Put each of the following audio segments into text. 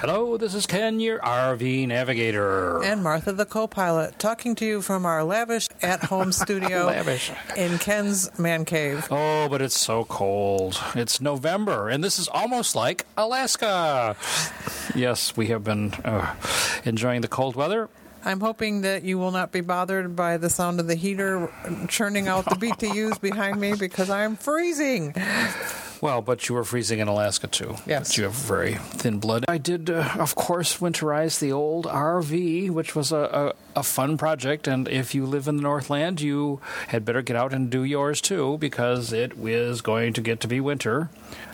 Hello, this is Ken, your RV navigator. And Martha, the co pilot, talking to you from our lavish at home studio Lavish. in Ken's man cave. Oh, but it's so cold. It's November, and this is almost like Alaska. Yes, we have been uh, enjoying the cold weather. I'm hoping that you will not be bothered by the sound of the heater churning out the BTUs behind me because I'm freezing. Well, but you were freezing in Alaska too. Yes. But you have very thin blood. I did, uh, of course, winterize the old RV, which was a, a, a fun project. And if you live in the Northland, you had better get out and do yours too, because it is going to get to be winter.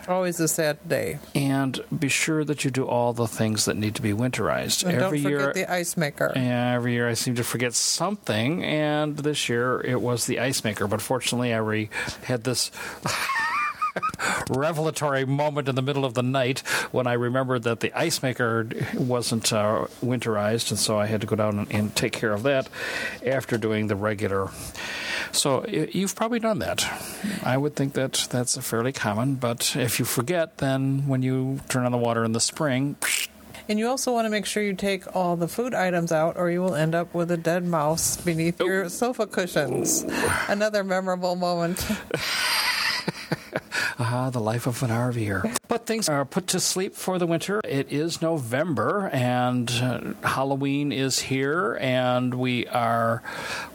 Always a sad day. And be sure that you do all the things that need to be winterized. And every don't forget year, the ice maker. yeah, every year I seem to forget something, and this year it was the ice maker. But fortunately, I re- had this revelatory moment in the middle of the night when I remembered that the ice maker wasn't uh, winterized, and so I had to go down and, and take care of that after doing the regular. So you've probably done that. I would think that that's fairly common, but if you forget, then when you turn on the water in the spring, And you also want to make sure you take all the food items out, or you will end up with a dead mouse beneath your sofa cushions. Another memorable moment. Ah, the life of an RVer. But things are put to sleep for the winter. It is November, and uh, Halloween is here, and we are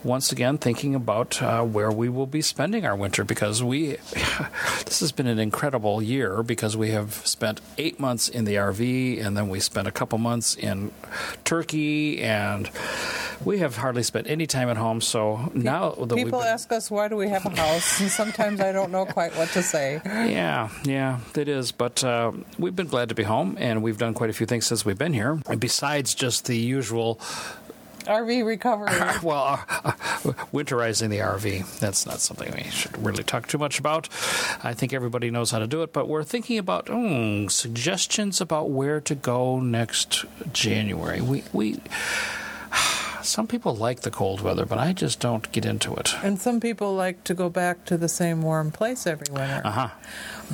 once again thinking about uh, where we will be spending our winter because we. this has been an incredible year because we have spent eight months in the RV, and then we spent a couple months in Turkey, and we have hardly spent any time at home. So now that People been- ask us, why do we have a house? And sometimes I don't know quite what to say. Yeah, yeah, it is. But uh, we've been glad to be home, and we've done quite a few things since we've been here. And besides just the usual, RV recovery. well, uh, uh, winterizing the RV, that's not something we should really talk too much about. I think everybody knows how to do it, but we're thinking about mm, suggestions about where to go next January. We, we, some people like the cold weather, but I just don't get into it. And some people like to go back to the same warm place every winter. Uh huh.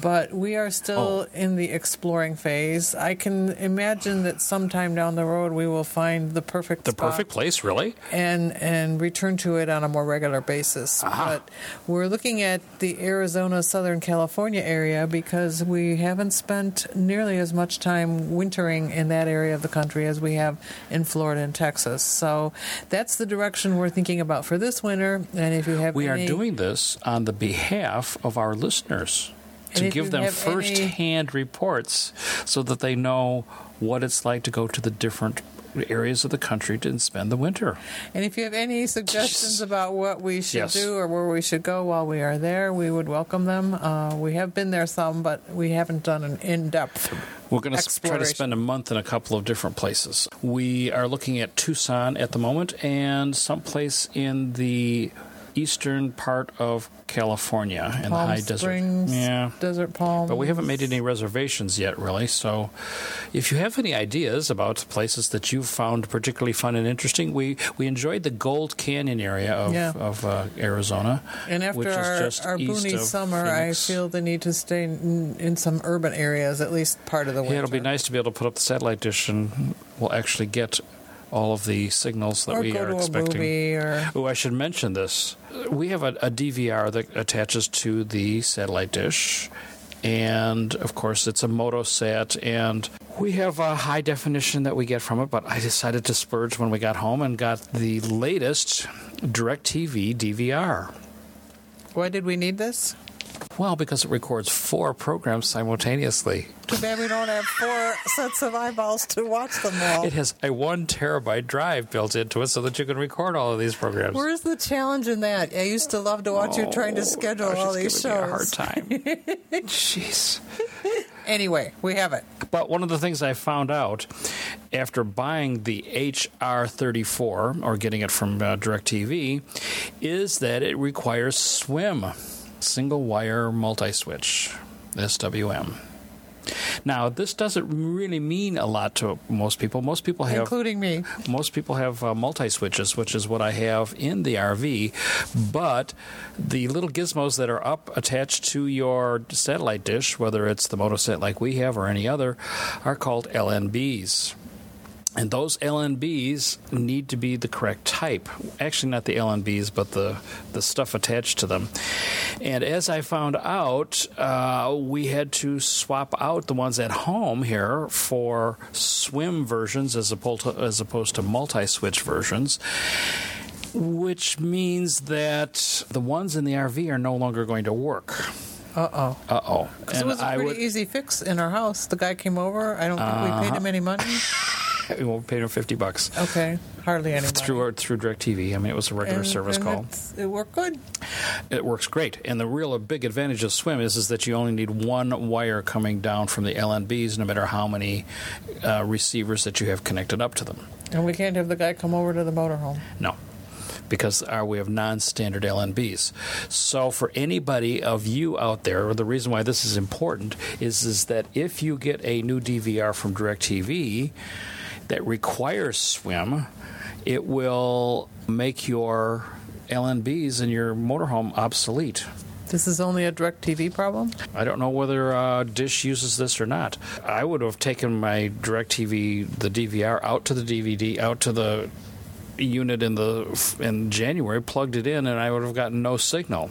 But we are still Oh. in the exploring phase. I can imagine that sometime down the road we will find the perfect The perfect place, really? and and return to it on a more regular basis. Aha. But we're looking at the Arizona, Southern California area because we haven't spent nearly as much time wintering in that area of the country as we have in Florida and Texas. So that's the direction we're thinking about for this winter. And if you have We are doing this on the behalf of our listeners to give them have any- first-hand reports so that they know what it's like to go to the different areas of the country to spend the winter. And if you have any suggestions about what we should Yes. do or where we should go while we are there, we would welcome them. Uh, we have been there some, but we haven't done an in depth. We're going to try to spend a month in a couple of different places. We are looking at Tucson at the moment and someplace in the eastern part of California in the high Springs, desert. Yeah. Desert Palm. But we haven't made any reservations yet, really. So, if you have any ideas about places that you've found particularly fun and interesting, we, we enjoyed the Gold Canyon area of, Yeah. of uh, Arizona. And after which is our, our boony summer, Phoenix. I feel the need to stay in, in some urban areas, at least part of the winter. Yeah, it'll be nice to be able to put up the satellite dish and we'll actually get all of the signals that Or we are expecting. or Oh, I should mention this. We have a, a DVR that attaches to the satellite dish. And of course, it's a Motosat, and we have a high definition that we get from it. But I decided to splurge when we got home and got the latest DirecTV DVR. why did we need this? Well, because it records four programs simultaneously. Too bad we don't have four sets of eyeballs to watch them all. It has a one terabyte drive built into it so that you can record all of these programs. Where's the challenge in that? I used to love to watch you trying to schedule Oh, all these shows. a hard time. Jeez. Anyway, we have it. But one of the things I found out after buying the HR34 or getting it from uh, DirecTV is that it requires SWIM, single wire multi switch, SWM. Now, this doesn't really mean a lot to most people. Most people have, including me. Most people have uh, multi switches, which is what I have in the RV. But the little gizmos that are up attached to your satellite dish, whether it's the Motosat like we have or any other, are called LNBs. And those LNBs need to be the correct type. Actually, not the LNBs, but the, the stuff attached to them. And as I found out, uh, we had to swap out the ones at home here for swim versions as opposed to, as opposed to multi switch versions. Which means that the ones in the RV are no longer going to work. Uh oh. Uh oh. It was a pretty would, easy fix in our house. The guy came over. I don't think uh-huh. we paid him any money. we won't pay him fifty bucks. Okay, hardly any. Through through Directv. I mean, it was a regular and, service and call. It worked good. It works great, and the real big advantage of Swim is is that you only need one wire coming down from the LNBs, no matter how many uh, receivers that you have connected up to them. And we can't have the guy come over to the motorhome. No because our, we have non-standard LNBs. So for anybody of you out there, the reason why this is important is is that if you get a new DVR from DirecTV, that requires swim, it will make your LNBs in your motorhome obsolete. This is only a direct TV problem? I don't know whether uh, Dish uses this or not. I would have taken my direct TV, the DVR, out to the DVD, out to the unit in the in January, plugged it in, and I would have gotten no signal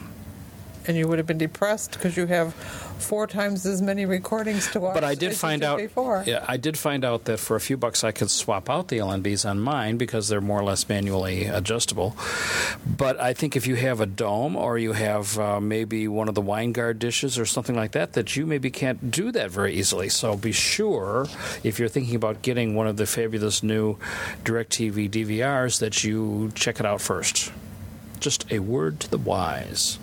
and you would have been depressed because you have four times as many recordings to watch. But I did find out. Before. Yeah, I did find out that for a few bucks I could swap out the LNBs on mine because they're more or less manually adjustable. But I think if you have a dome or you have uh, maybe one of the Winegard dishes or something like that, that you maybe can't do that very easily. So be sure if you're thinking about getting one of the fabulous new DirecTV DVRs that you check it out first. Just a word to the wise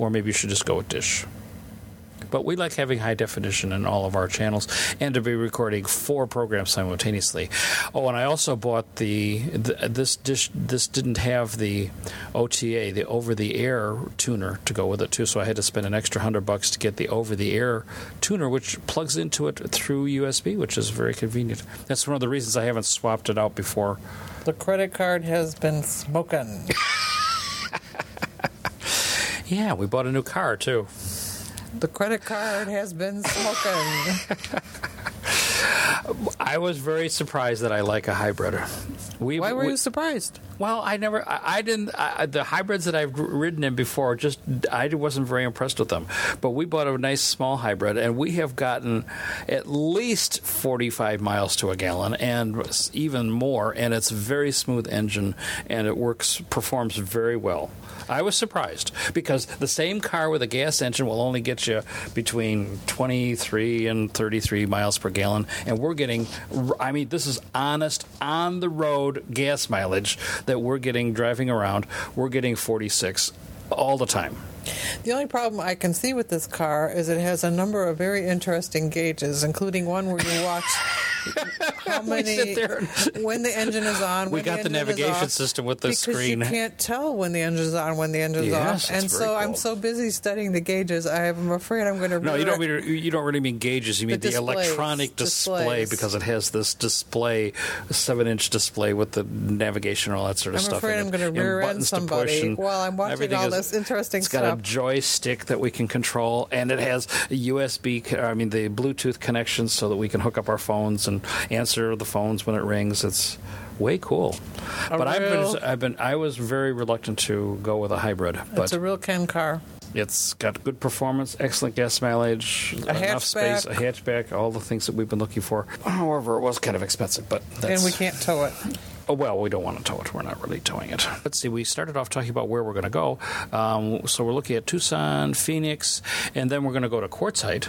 or maybe you should just go with Dish. But we like having high definition in all of our channels and to be recording four programs simultaneously. Oh, and I also bought the, the this dish. This didn't have the OTA, the over-the-air tuner to go with it too. So I had to spend an extra hundred bucks to get the over-the-air tuner, which plugs into it through USB, which is very convenient. That's one of the reasons I haven't swapped it out before. The credit card has been smoking. Yeah, we bought a new car too. The credit card has been smoking. I was very surprised that I like a hybrid. We, Why were we, you surprised? Well, I never, I, I didn't. I, the hybrids that I've ridden in before, just I wasn't very impressed with them. But we bought a nice small hybrid, and we have gotten at least forty-five miles to a gallon, and even more. And it's a very smooth engine, and it works, performs very well. I was surprised because the same car with a gas engine will only get you between 23 and 33 miles per gallon, and we're getting, I mean, this is honest, on the road gas mileage that we're getting driving around. We're getting 46 all the time. The only problem I can see with this car is it has a number of very interesting gauges, including one where you watch how many when the engine is on. We got the, the navigation system with the because screen. You can't tell when the engine is on when the engine is yes, off, and so cool. I'm so busy studying the gauges. I'm afraid I'm going to. No, you don't. Mean, you don't really mean gauges. You mean the, the electronic display because it has this display, seven-inch display with the navigation and all that sort of I'm stuff. I'm afraid I'm going to rear end somebody while I'm watching all this interesting it's stuff. It's got a joystick that we can control, and it has a USB. I mean, the Bluetooth connection so that we can hook up our phones and answer the phones when it rings. It's way cool. A but I've been, I've been, I was very reluctant to go with a hybrid. But it's a real Ken car. It's got good performance, excellent gas mileage, a enough hatchback. space, a hatchback, all the things that we've been looking for. However, it was kind of expensive, but and we can't tow it. Oh, well, we don't want to tow it. We're not really towing it. Let's see. We started off talking about where we're going to go. Um, so we're looking at Tucson, Phoenix, and then we're going to go to Quartzsite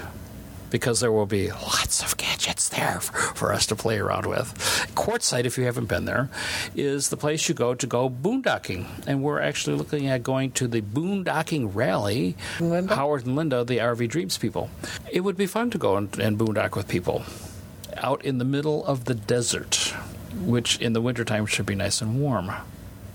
because there will be lots of gadgets there for, for us to play around with. Quartzsite, if you haven't been there, is the place you go to go boondocking. And we're actually looking at going to the boondocking rally. Linda? Howard and Linda, the RV Dreams people. It would be fun to go and, and boondock with people out in the middle of the desert, which in the wintertime should be nice and warm.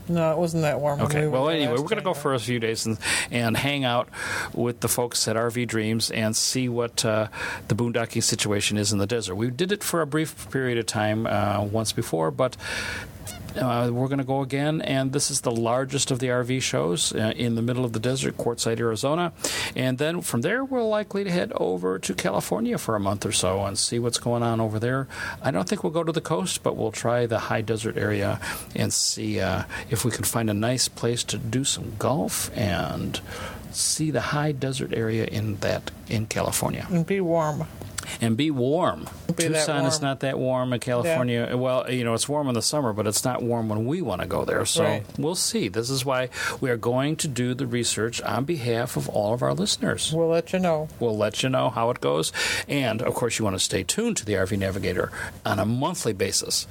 No, it wasn't that warm. Okay. we Well, anyway, we're going to go for a few days and, and hang out with the folks at RV Dreams and see what uh, the boondocking situation is in the desert. We did it for a brief period of time uh, once before, but. Uh, we're going to go again, and this is the largest of the RV shows uh, in the middle of the desert, Quartzsite, Arizona. And then from there, we're likely to head over to California for a month or so and see what's going on over there. I don't think we'll go to the coast, but we'll try the high desert area and see uh, if we can find a nice place to do some golf and see the high desert area in that in California And be warm. and be warm. Be that Tucson is not that warm in California. Well, you know, it's warm in the summer, but it's not warm when we want to go there. So Right. we'll see. This is why we are going to do the research on behalf of all of our listeners. We'll let you know. We'll let you know how it goes. And of course, you want to stay tuned to the RV Navigator on a monthly basis.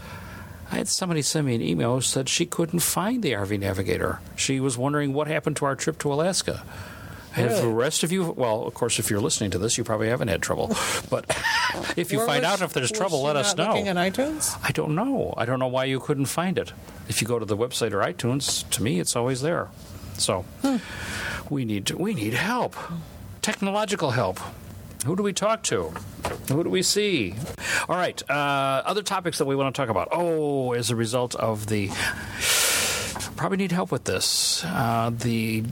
I had somebody send me an email who said she couldn't find the RV Navigator. She was wondering what happened to our trip to Alaska. Have Really? the rest of you, well, of course, if you're listening to this, you probably haven't had trouble. But if you Where find was- out if there's was trouble, she let us not Looking know. in iTunes. I don't know. I don't know why you couldn't find it. If you go to the website or iTunes, to me, it's always there. So we need to, we need help, technological help. Who do we talk to? Who do we see? All right. Uh, other topics that we want to talk about. Oh, as a result of the probably need help with this. Uh, the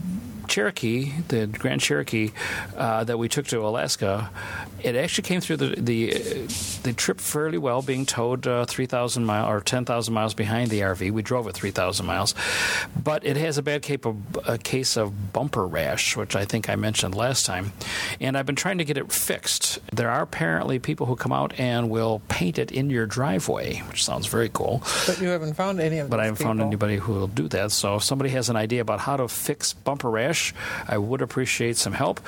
Cherokee, the Grand Cherokee uh, that we took to Alaska, it actually came through the the, the trip fairly well, being towed uh, three thousand miles or ten thousand miles behind the RV. We drove it three thousand miles, but it has a bad cape of, a case of bumper rash, which I think I mentioned last time, and I've been trying to get it fixed. There are apparently people who come out and will paint it in your driveway, which sounds very cool But you haven't found any of but I haven't found anybody who will do that. So if somebody has an idea about how to fix bumper rash, I would appreciate some help.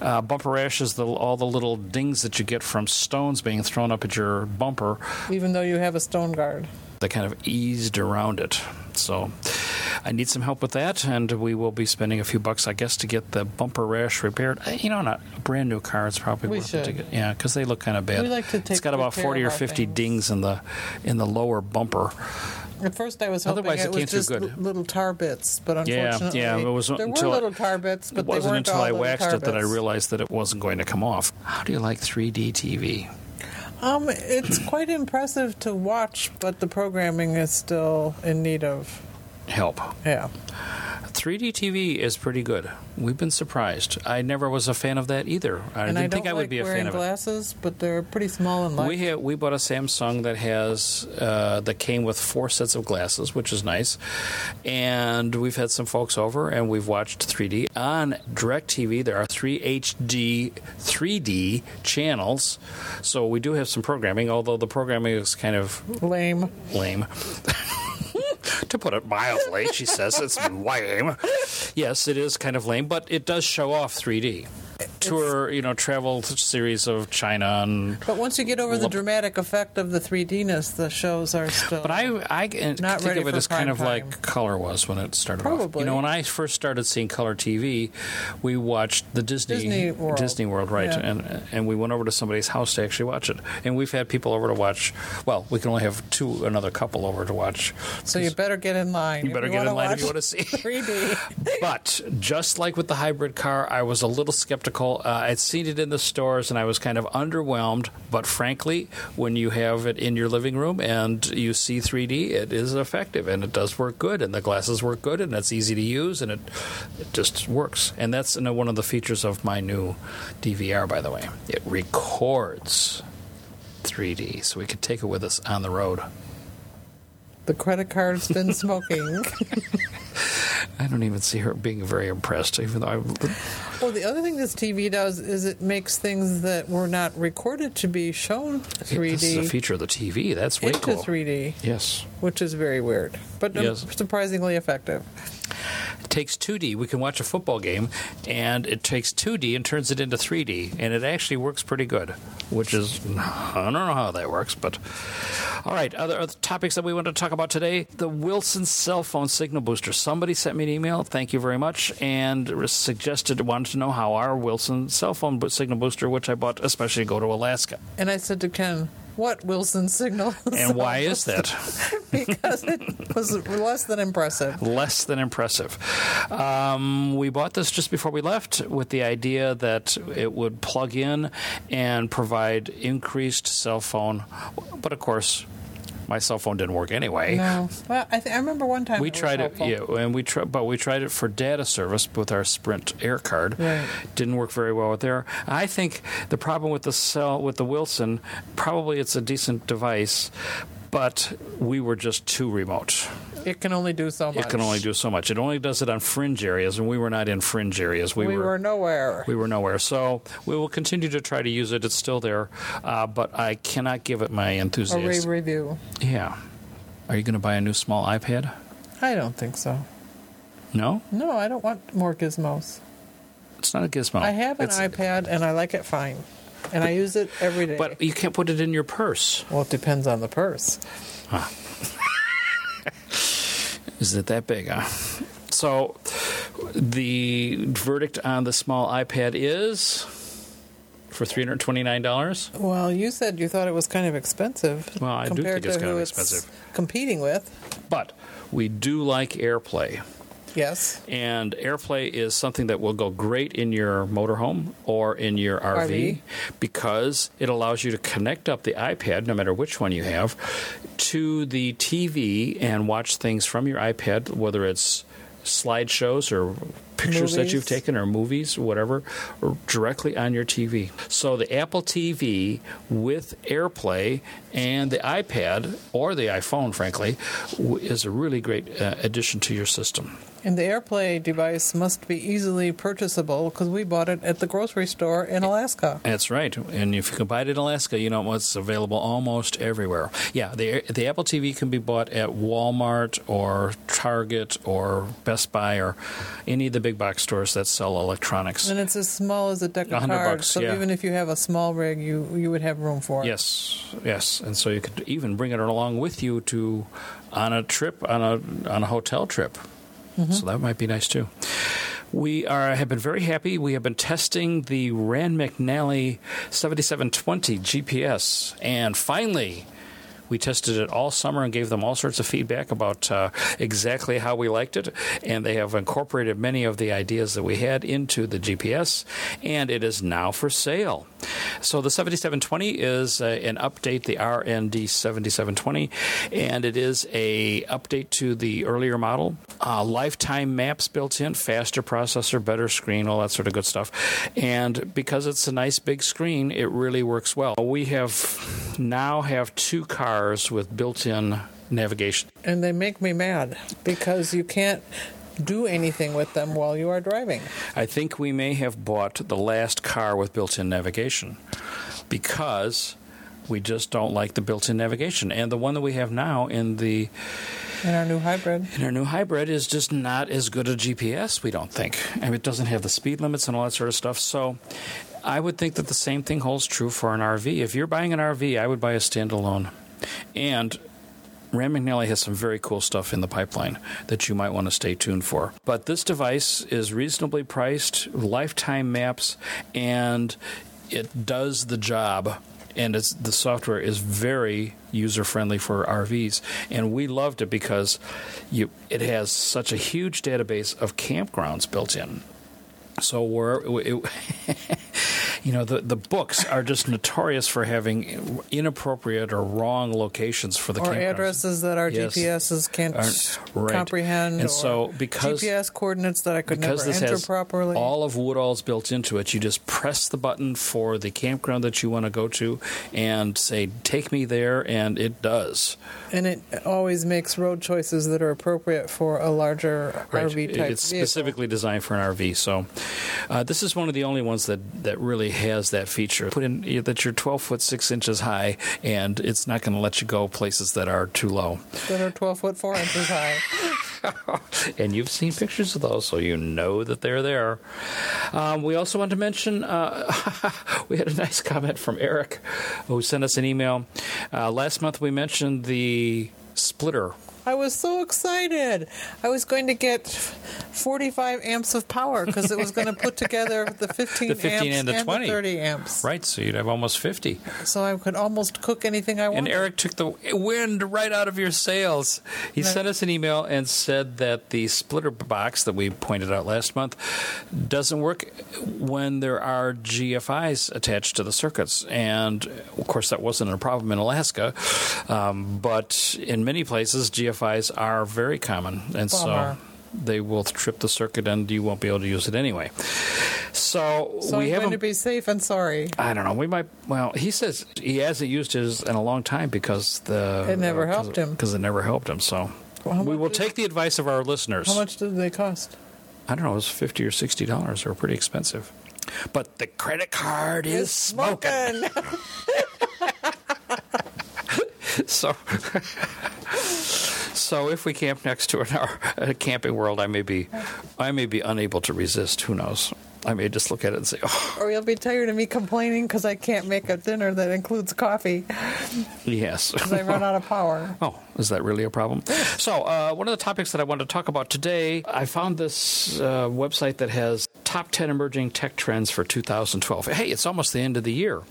Uh, bumper rash is the, all the little dings that you get from stones being thrown up at your bumper Even though you have a stone guard. that kind of eased around it. So I need some help with that, and we will be spending a few bucks, I guess, to get the bumper rash repaired. Uh, You know, not a brand new car. It's probably We worth it to get. Yeah, because they look kind of bad. We like to it's take got about forty or fifty things. dings in the in the lower bumper. At first, I was hoping Otherwise, it it was just good. little tar bits, but unfortunately, yeah, it was there were little tar bits, but it wasn't until I waxed it that I realized that it wasn't going to come off. How do you like 3D TV? Um, it's quite impressive to watch, but the programming is still in need of Help. yeah. 3D TV is pretty good. We've been surprised. I never was a fan of that either. I and didn't I think I would be a fan of it. glasses, but they're pretty small and light. We we bought a Samsung that has uh, that came with four sets of glasses, which is nice. And we've had some folks over, and we've watched 3D on DirecTV. There are three HD 3D channels, so we do have some programming. Although the programming is kind of Lame. lame. to put it mildly, she says it's lame. Yes, it is kind of lame, but it does show off 3D. Tour, you know, travel series of China and But once you get over the dramatic effect of the 3Dness, the shows are still. But I, I can Not think of it as kind of time. like color was when it started off. Probably. You know, when I first started seeing color TV, we watched the Disney Disney World. Disney World, right? Yeah. And and we went over to somebody's house to actually watch it. And we've had people over to watch. Well, we can only have two, another couple over to watch. so you better get in line. You better if get in line if you want to see. 3D. But just like with the hybrid car, I was a little skeptical. Uh, I'd seen it in the stores and I was kind of underwhelmed. But frankly, when you have it in your living room and you see 3D, it is effective and it does work good. And the glasses work good and it's easy to use and it, it just works. And that's you know, one of the features of my new DVR, by the way. It records 3D, so we could take it with us on the road. The credit card's been smoking. I don't even see her being very impressed, even though I. well, the other thing this TV does is it makes things that were not recorded to be shown 3D. This is a feature of the TV. That's way into cool. 3D, Yes. Which is very weird, but Yes. surprisingly effective. It takes 2D. We can watch a football game, and it takes 2D and turns it into 3D, and it actually works pretty good. Which is I don't know how that works, but all right. Other, other topics that we want to talk about today: the Wilson cell phone signal booster. Somebody sent me an email. Thank you very much, and suggested wanted to know how our Wilson cell phone signal booster, which I bought especially to go to Alaska. And I said to Ken, what Wilson signal. And why is that? because it was less than impressive. Less than impressive. Um, we bought this just before we left with the idea that it would plug in and provide increased cell phone. But of course, my cell phone didn't work anyway. No, well, I, th- I remember one time we tried it, yeah, and we tried, but we tried it for data service with our Sprint Air card. Right. Didn't work very well with there. I think the problem with the cell with the Wilson, probably it's a decent device, but we were just too remote. It can only do so much. It can only do so much. It only does it on fringe areas, and we were not in fringe areas. We, We were nowhere. we were nowhere. So we will continue to try to use it. It's still there, uh, but I cannot give it my A enthusiasm. rave review. Yeah. Are you going to buy a new small iPad? I don't think so. No, No, I don't want more gizmos. it's not a gizmo. I have an It's- iPad and I like it fine, and I use it every day. But you can't put it in your purse. well, it depends on the purse. Is it that big? Huh? So, the verdict on the small iPad is for three hundred twenty-nine dollars. Well, you said you thought it was kind of expensive. Well, I do think it's kind of expensive. Competing with, But we do like AirPlay. Yes. And AirPlay is something that will go great in your motorhome or in your RV, RV. because it allows you to connect up the iPad, no matter which one you have, to the TV and watch things from your iPad, whether it's slideshows or pictures that you've taken or movies, whatever, or directly on your TV. So the Apple TV with AirPlay and the iPad or the iPhone, frankly, is a really great uh, addition to your system. And the AirPlay device must be easily purchasable because we bought it at the grocery store in Alaska. That's right. And if you can buy it in Alaska, you know it's available almost everywhere. Yeah, the the Apple TV can be bought at Walmart or Target or Best Buy or any of the big box stores that sell electronics. And it's as small as a deck of cards. so yeah. even if you have a small rig, you you would have room for it. Yes, yes, and so you could even bring it along with you to on a trip on a on a hotel trip. So that might be nice too. We are have been very happy. We have been testing the Rand McNally 7720 GPS, and finally. We tested it all summer and gave them all sorts of feedback about uh, exactly how we liked it, and they have incorporated many of the ideas that we had into the GPS, and it is now for sale. So the 7720 is uh, an update, the RND 7720, and it is a update to the earlier model. Uh, lifetime maps built in, faster processor, better screen, all that sort of good stuff. And because it's a nice big screen, it really works well. We have now have two cars with built-in navigation. And they make me mad because you can't do anything with them while you are driving. I think we may have bought the last car with built in navigation because we just don't like the built in navigation. And the one that we have now in the In our new hybrid. in our new hybrid is just not as good a GPS, we don't think. I mean, it doesn't have the speed limits and all that sort of stuff. So I would think that the same thing holds true for an RV. If you're buying an RV, I would buy a standalone. And Rand McNally has some very cool stuff in the pipeline that you might want to stay tuned for. But this device is reasonably priced, lifetime maps, and it does the job. And it's, the software is very user friendly for RVs, and we loved it because you it has such a huge database of campgrounds built in. So we're, it, you know, the the books are just notorious for having inappropriate or wrong locations for the Or campgrounds. addresses that our Yes. GPSs can't right. comprehend. And so because- GPS coordinates that I could never this enter has properly. all of Woodall's built into it, you just press the button for the campground that you want to go to and say, "Take me there," and it does. and it always makes road choices that are appropriate for a larger Right. RV type It's vehicle. specifically designed for an RV. So uh, this is one of the only ones that, that really has that feature. Put in that you're 12 foot 6 inches high, and it's not going to let you go places that are too low. that are 12 foot 4 inches high. and you've seen pictures of those, so you know that they're there. Um, we also want to mention uh, we had a nice comment from Eric who sent us an email. Uh, last month we mentioned the splitter I was so excited. I was going to get 45 amps of power because it was going to put together the 15, The 15 amps and the 20. 30 amps. Right, so you'd have almost 50. So I could almost cook anything I wanted. And. Eric took the wind right out of your sails. He sent us an email and said that the splitter box that we pointed out last month doesn't work when there are GFIs attached to the circuits. And of course, that wasn't a problem in Alaska, um, but in many places, GFIs are very common. And so they will trip the circuit and you won't be able to use it anyway. So, so we have to be safe and sorry. I don't know. We might. Well, he says he hasn't used his in a long time because the It never uh, helped him. Because it never helped him. So Well, we will take the advice of our listeners. How much did they cost? I don't know. It was fifty or sixty dollars. They were pretty expensive. But the credit card is smoking. So. So if we camp next to an, a camping world, I may be, I may be unable to resist. Who knows? I may just look at it and say, "Oh, or you'll be tired of me complaining because I can't make a dinner that includes coffee yes." because I run out of power. Oh, is that really a problem? So, uh, one of the topics that I wanted to talk about today, I found this uh, website that has top 10 emerging tech trends for 2012. Hey, it's almost the end of the year.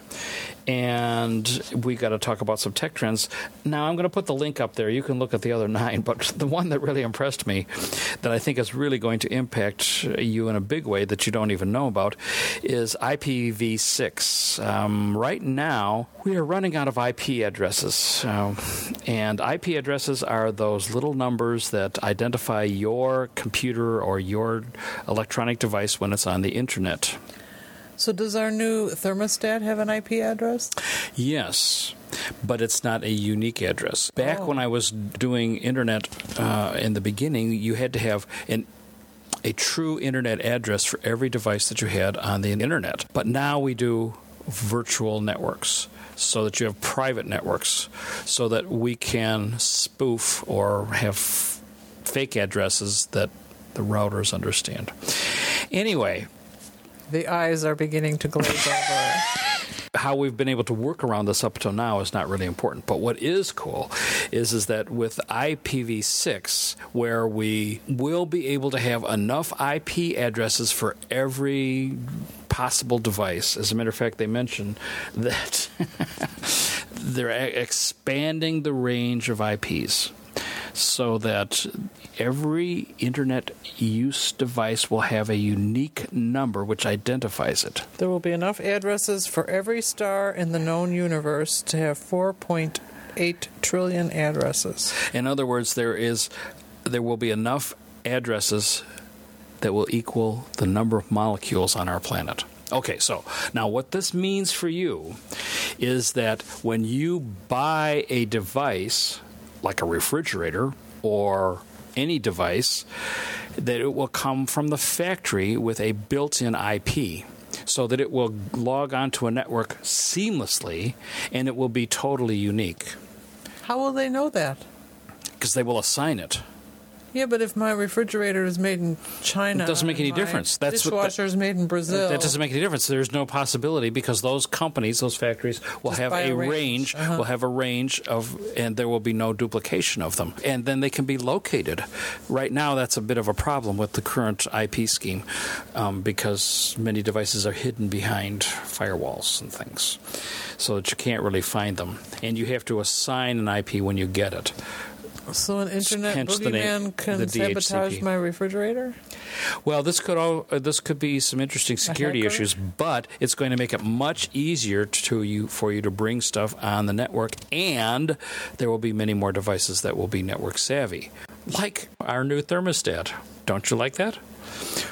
And we got to talk about some tech trends. Now, I'm going to put the link up there. You can look at the other nine, but the one that really impressed me, that I think is really going to impact you in a big way that you don't even know about, is IPv6. Um, right now, we are running out of IP addresses. Um, and IP addresses are those little numbers that identify your computer or your electronic device when it's on the internet. So does our new thermostat have an IP address? Yes, but it's not a unique address. Back Oh. when I was doing internet uh, in the beginning, you had to have an a true internet address for every device that you had on the internet. But now we do virtual networks so that you have private networks so that we can spoof or have fake addresses that the routers understand. Anyway, The eyes are beginning to glaze over. how we've been able to work around this up till now is not really important. But what is cool is is that with IPv6, where we will be able to have enough IP addresses for every possible device. As a matter of fact, they mentioned that they're expanding the range of IPs so that every internet use device will have a unique number which identifies it. there will be enough addresses for every star in the known universe to have 4.8 trillion addresses. In other words, there is there will be enough addresses that will equal the number of molecules on our planet. Okay, so now what this means for you is that when you buy a device like a refrigerator or any device that it will come from the factory with a built-in IP so that it will log onto a network seamlessly and it will be totally unique How will they know that? because they will assign it. Yeah, but if my refrigerator is made in China, It doesn't make any difference. That's what dishwasher is made in Brazil. That doesn't make any difference. There's no possibility because those companies, those factories, will Just have a a range. range, Uh-huh. will have a range of, and there will be no duplication of them, and then they can be located. Right now, that's a bit of a problem with the current IP scheme um, because many devices are hidden behind firewalls and things, so that you can't really find them, and you have to assign an IP when you get it. So an internet Hence boogeyman can the sabotage DHCP. my refrigerator. Well, this could all uh, this could be some interesting security issues, but it's going to make it much easier to you for you to bring stuff on the network, and there will be many more devices that will be network savvy, like our new thermostat. Don't you like that?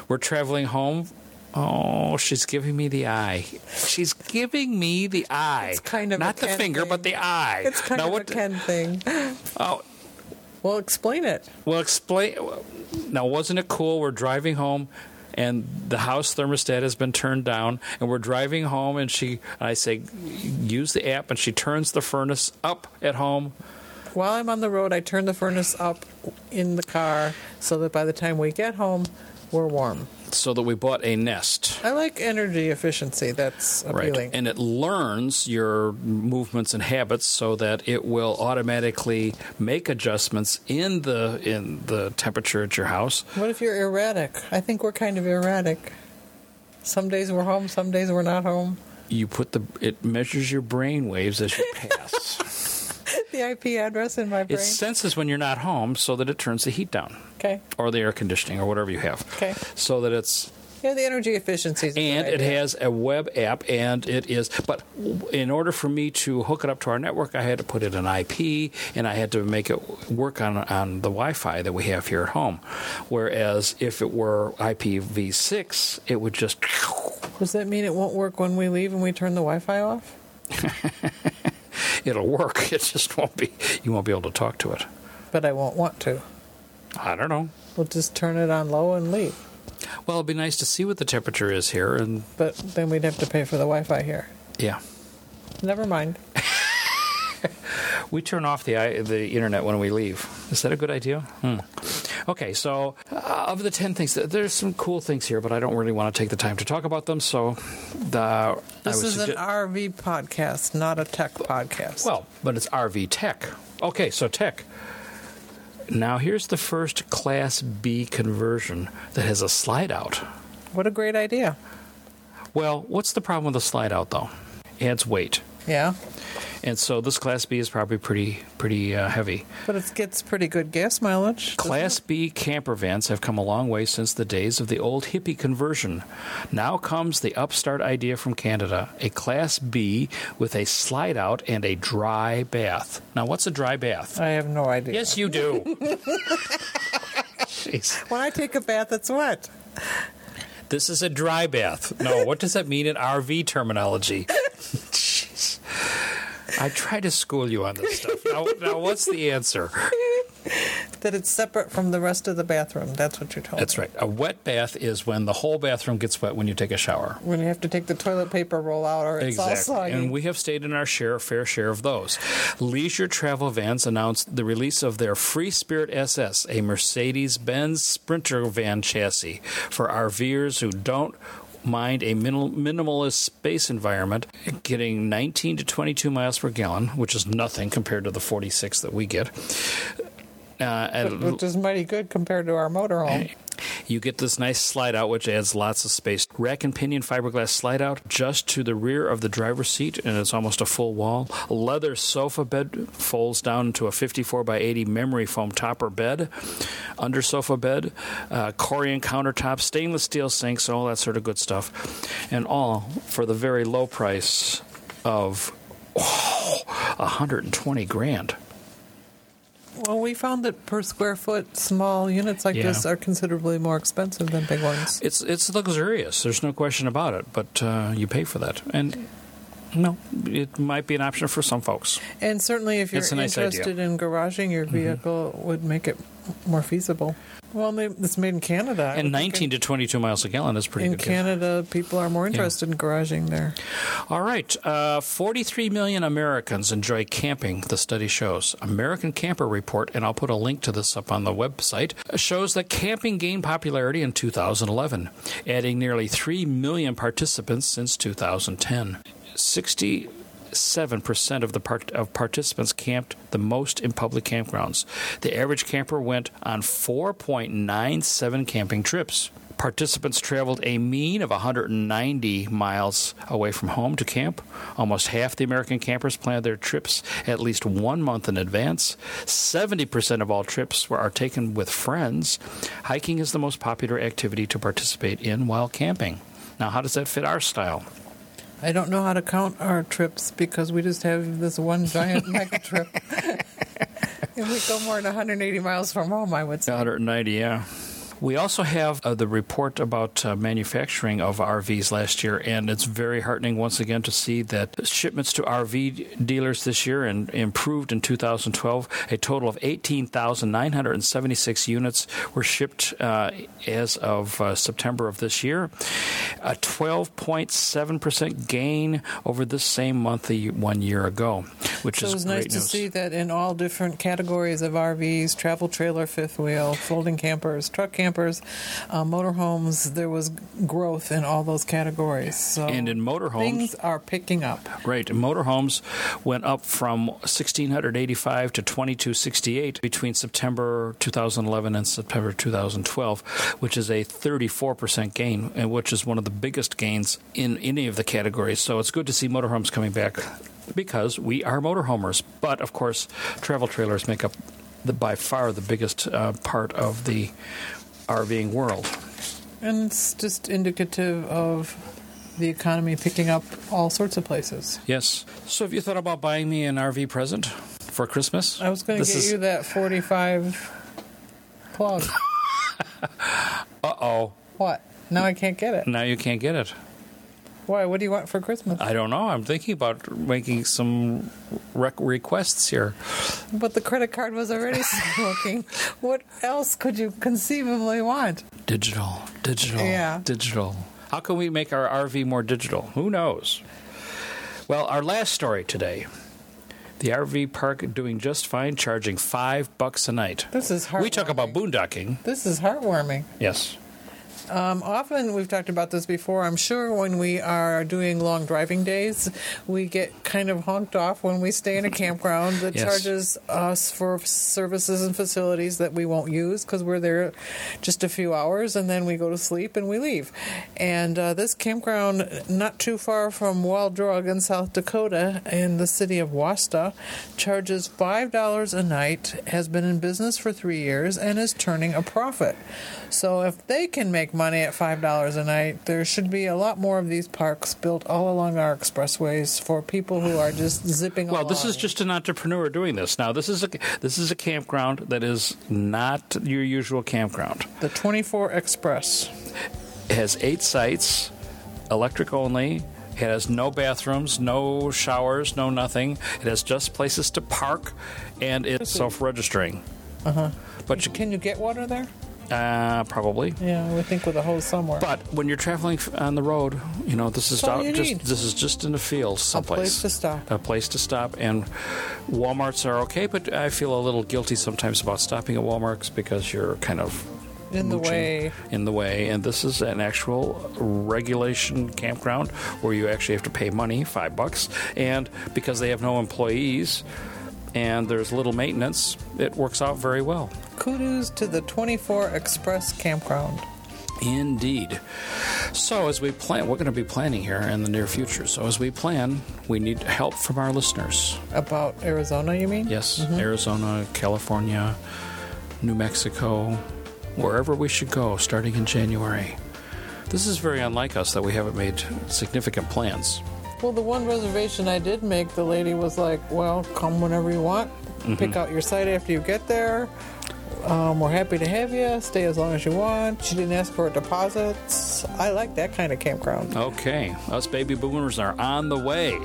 We're traveling home. Oh, she's giving me the eye. She's giving me the eye. It's kind of not a the finger, thing. but the eye. It's kind now, of what, a Ken thing. Oh, Well, explain it. well, explain. Now, wasn't it cool? We're driving home, and the house thermostat has been turned down, and we're driving home, and she, I say, use the app, and she turns the furnace up at home. While I'm on the road, I turn the furnace up in the car so that by the time we get home, we're warm. So that we bought a Nest. I like energy efficiency. That's appealing. Right. And it learns your movements and habits so that it will automatically make adjustments in the in the temperature at your house. What if you're erratic? I think we're kind of erratic. Some days we're home, some days we're not home. You put the it measures your brain waves as you pass. The IP address in my brain. it senses when you're not home so that it turns the heat down okay. or the air conditioning or whatever you have. Okay. So that it's Yeah, the energy efficiency. is and it has a web app and it is but in order for me to hook it up to our network i had to put it an ip and i had to make it work on on the wi-fi that we have here at home whereas if it were ipv6 it would just Does that mean it won't work when we leave and we turn the Wi-Fi off? it'll work it just won't be you won't be able to talk to it But I won't want to. i don't know We'll just turn it on low and leave. well it'd be nice to see what the temperature is here and But then we'd have to pay for the Wi-Fi here. yeah Never mind. We turn off the the internet when we leave. Is that a good idea? Hmm. Okay, so uh, of the ten things, there's some cool things here, but I don't really want to take the time to talk about them. So, the This is an RV podcast, not a tech podcast. well, but it's RV tech. Okay, so tech. Now here's the first Class B conversion that has a slide out. what a great idea. Well, what's the problem with the slide out though? Adds weight, Yeah, and so this Class B is probably pretty pretty uh, heavy. but it gets pretty good gas mileage. Class B camper vans have come a long way since the days of the old hippie conversion. Now comes the upstart idea from Canada a Class B with a slide out and a dry bath. Now, what's a dry bath? I have no idea. Yes, you do. Jeez. When I take a bath, it's wet. This is a dry bath. No, what does that mean in RV terminology? I try to school you on this stuff. Now, now what's the answer? That it's separate from the rest of the bathroom. That's what you're told. That's right. A wet bath is when the whole bathroom gets wet when you take a shower. When you have to take the toilet paper roll out, or it's all soggy. And we have stayed in our share, fair share of those. Leisure Travel Vans announced the release of their Free Spirit SS, a Mercedes Benz Sprinter van chassis for RVers who don't mind a minimal, minimalist space environment, getting 19 to 22 miles per gallon, which is nothing compared to the 46 that we get. Uh, which is mighty good compared to our motorhome. You get this nice slide out, which adds lots of space. Rack and pinion fiberglass slide out just to the rear of the driver's seat, and it's almost a full wall. Leather sofa bed folds down into a 54 by 80 memory foam topper bed. Under sofa bed, uh, Corian countertops, stainless steel sinks, all that sort of good stuff. And all for the very low price of oh, 120 grand. Well, we found that per square foot, small units like Yeah. this are considerably more expensive than big ones. It's it's luxurious. There's no question about it. But uh, you pay for that, and no, it might be an option for some folks. And certainly, if you're nice idea. Mm-hmm. interested in garaging your vehicle, would make it more feasible. Well, it's made in Canada. I And 19 to 22 miles a gallon is pretty in good. too. Canada, people are more interested in garaging there. All right, uh, 43 million Americans enjoy camping. The study shows. American Camper Report, and I'll put a link to this up on the website, shows that camping gained popularity in 2011, adding nearly 3 million participants since 2010. 60 7% of the part- of participants camped the most in public campgrounds. The average camper went on 4.97 camping trips. Participants traveled a mean of 190 miles away from home to camp. Almost half the American campers planned their trips at least one month in advance. 70% of all trips were, are taken with friends. Hiking is the most popular activity to participate in while camping. Now, how does that fit our style? I don't know how to count our trips because we just have this one giant mega trip. if we go more than 180 miles from home, I would say. 190, yeah. We also have uh, the report about uh, manufacturing of RVs last year, and it's very heartening once again to see that shipments to RV dealers this year and improved in 2012. A total of 18,976 units were shipped uh, as of uh, September of this year, a 12.7% gain over this same month one year ago, which so is it was nice great to news. see that in all different categories of RVs, travel trailer, fifth wheel, folding campers, truck campers, uh, motorhomes, there was growth in all those categories. So And in motorhomes, things are picking up. Right. Motorhomes went up from 1,685 to 2,268 between September 2011 and September 2012, which is a 34% gain, and which is one of the biggest gains in any of the categories. So it's good to see motorhomes coming back because we are motorhomers. But of course, travel trailers make up the, by far the biggest uh, part of the RVing world. And it's just indicative of the economy picking up all sorts of places. Yes. So have you thought about buying me an RV present for Christmas? I was going to get is- you that 45 plug. Uh oh. what? Now I can't get it. Now you can't get it. Why? What do you want for Christmas? I don't know. I'm thinking about making some rec- requests here. But the credit card was already smoking. What else could you conceivably want? Digital, digital, Yeah. digital. How can we make our RV more digital? Who knows? Well, our last story today. The RV park doing just fine, charging five bucks a night. This is heartwarming. We talk about boondocking. This is heartwarming. Yes. Um, often we've talked about this before. I'm sure when we are doing long driving days, we get kind of honked off when we stay in a campground that Yes. charges us for services and facilities that we won't use because we're there just a few hours and then we go to sleep and we leave. And uh, this campground, not too far from Wall Drug in South Dakota, in the city of Wasta, charges five dollars a night. Has been in business for three years and is turning a profit. So if they can make money at five dollars a night, there should be a lot more of these parks built all along our expressways for people who are just zipping Well, along. this is just an entrepreneur doing this. Now, this is a this is a campground that is not your usual campground. the 24 Express. It has eight sites, electric only. It has no bathrooms, no showers, no nothing. It has just places to park, and it's self-registering. Uh huh. But you Can you get water there? Uh, probably. Yeah, I would think with a hose somewhere. But when you're traveling on the road, you know this is out, just need. this is just in the field, someplace. A place to stop. A place to stop, and WalMarts are okay, but I feel a little guilty sometimes about stopping at WalMarts because you're kind of in the way. in the way. And this is an actual regulation campground where you actually have to pay money, five bucks, and because they have no employees and there's little maintenance, it works out very well. Kudos to the 24 Express campground. Indeed. So, as we plan, we're going to be planning here in the near future. So, as we plan, we need help from our listeners. About Arizona, you mean? Yes, mm-hmm. Arizona, California, New Mexico, wherever we should go starting in January. This is very unlike us that we haven't made significant plans. Well, the one reservation I did make, the lady was like, well, come whenever you want. Mm-hmm. Pick out your site after you get there. Um, we're happy to have you. Stay as long as you want. She didn't ask for deposits. I like that kind of campground. Okay, us baby boomers are on the way.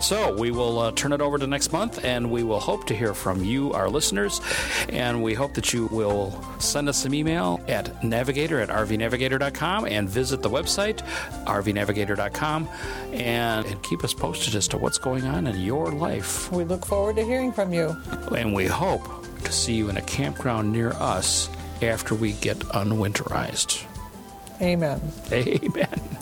So we will uh, turn it over to next month, and we will hope to hear from you, our listeners. And we hope that you will send us some email at navigator at rvnavigator.com and visit the website, rvnavigator.com, and, and keep us posted as to what's going on in your life. We look forward to hearing from you. And we hope to see you in a campground near us after we get unwinterized. Amen. Amen.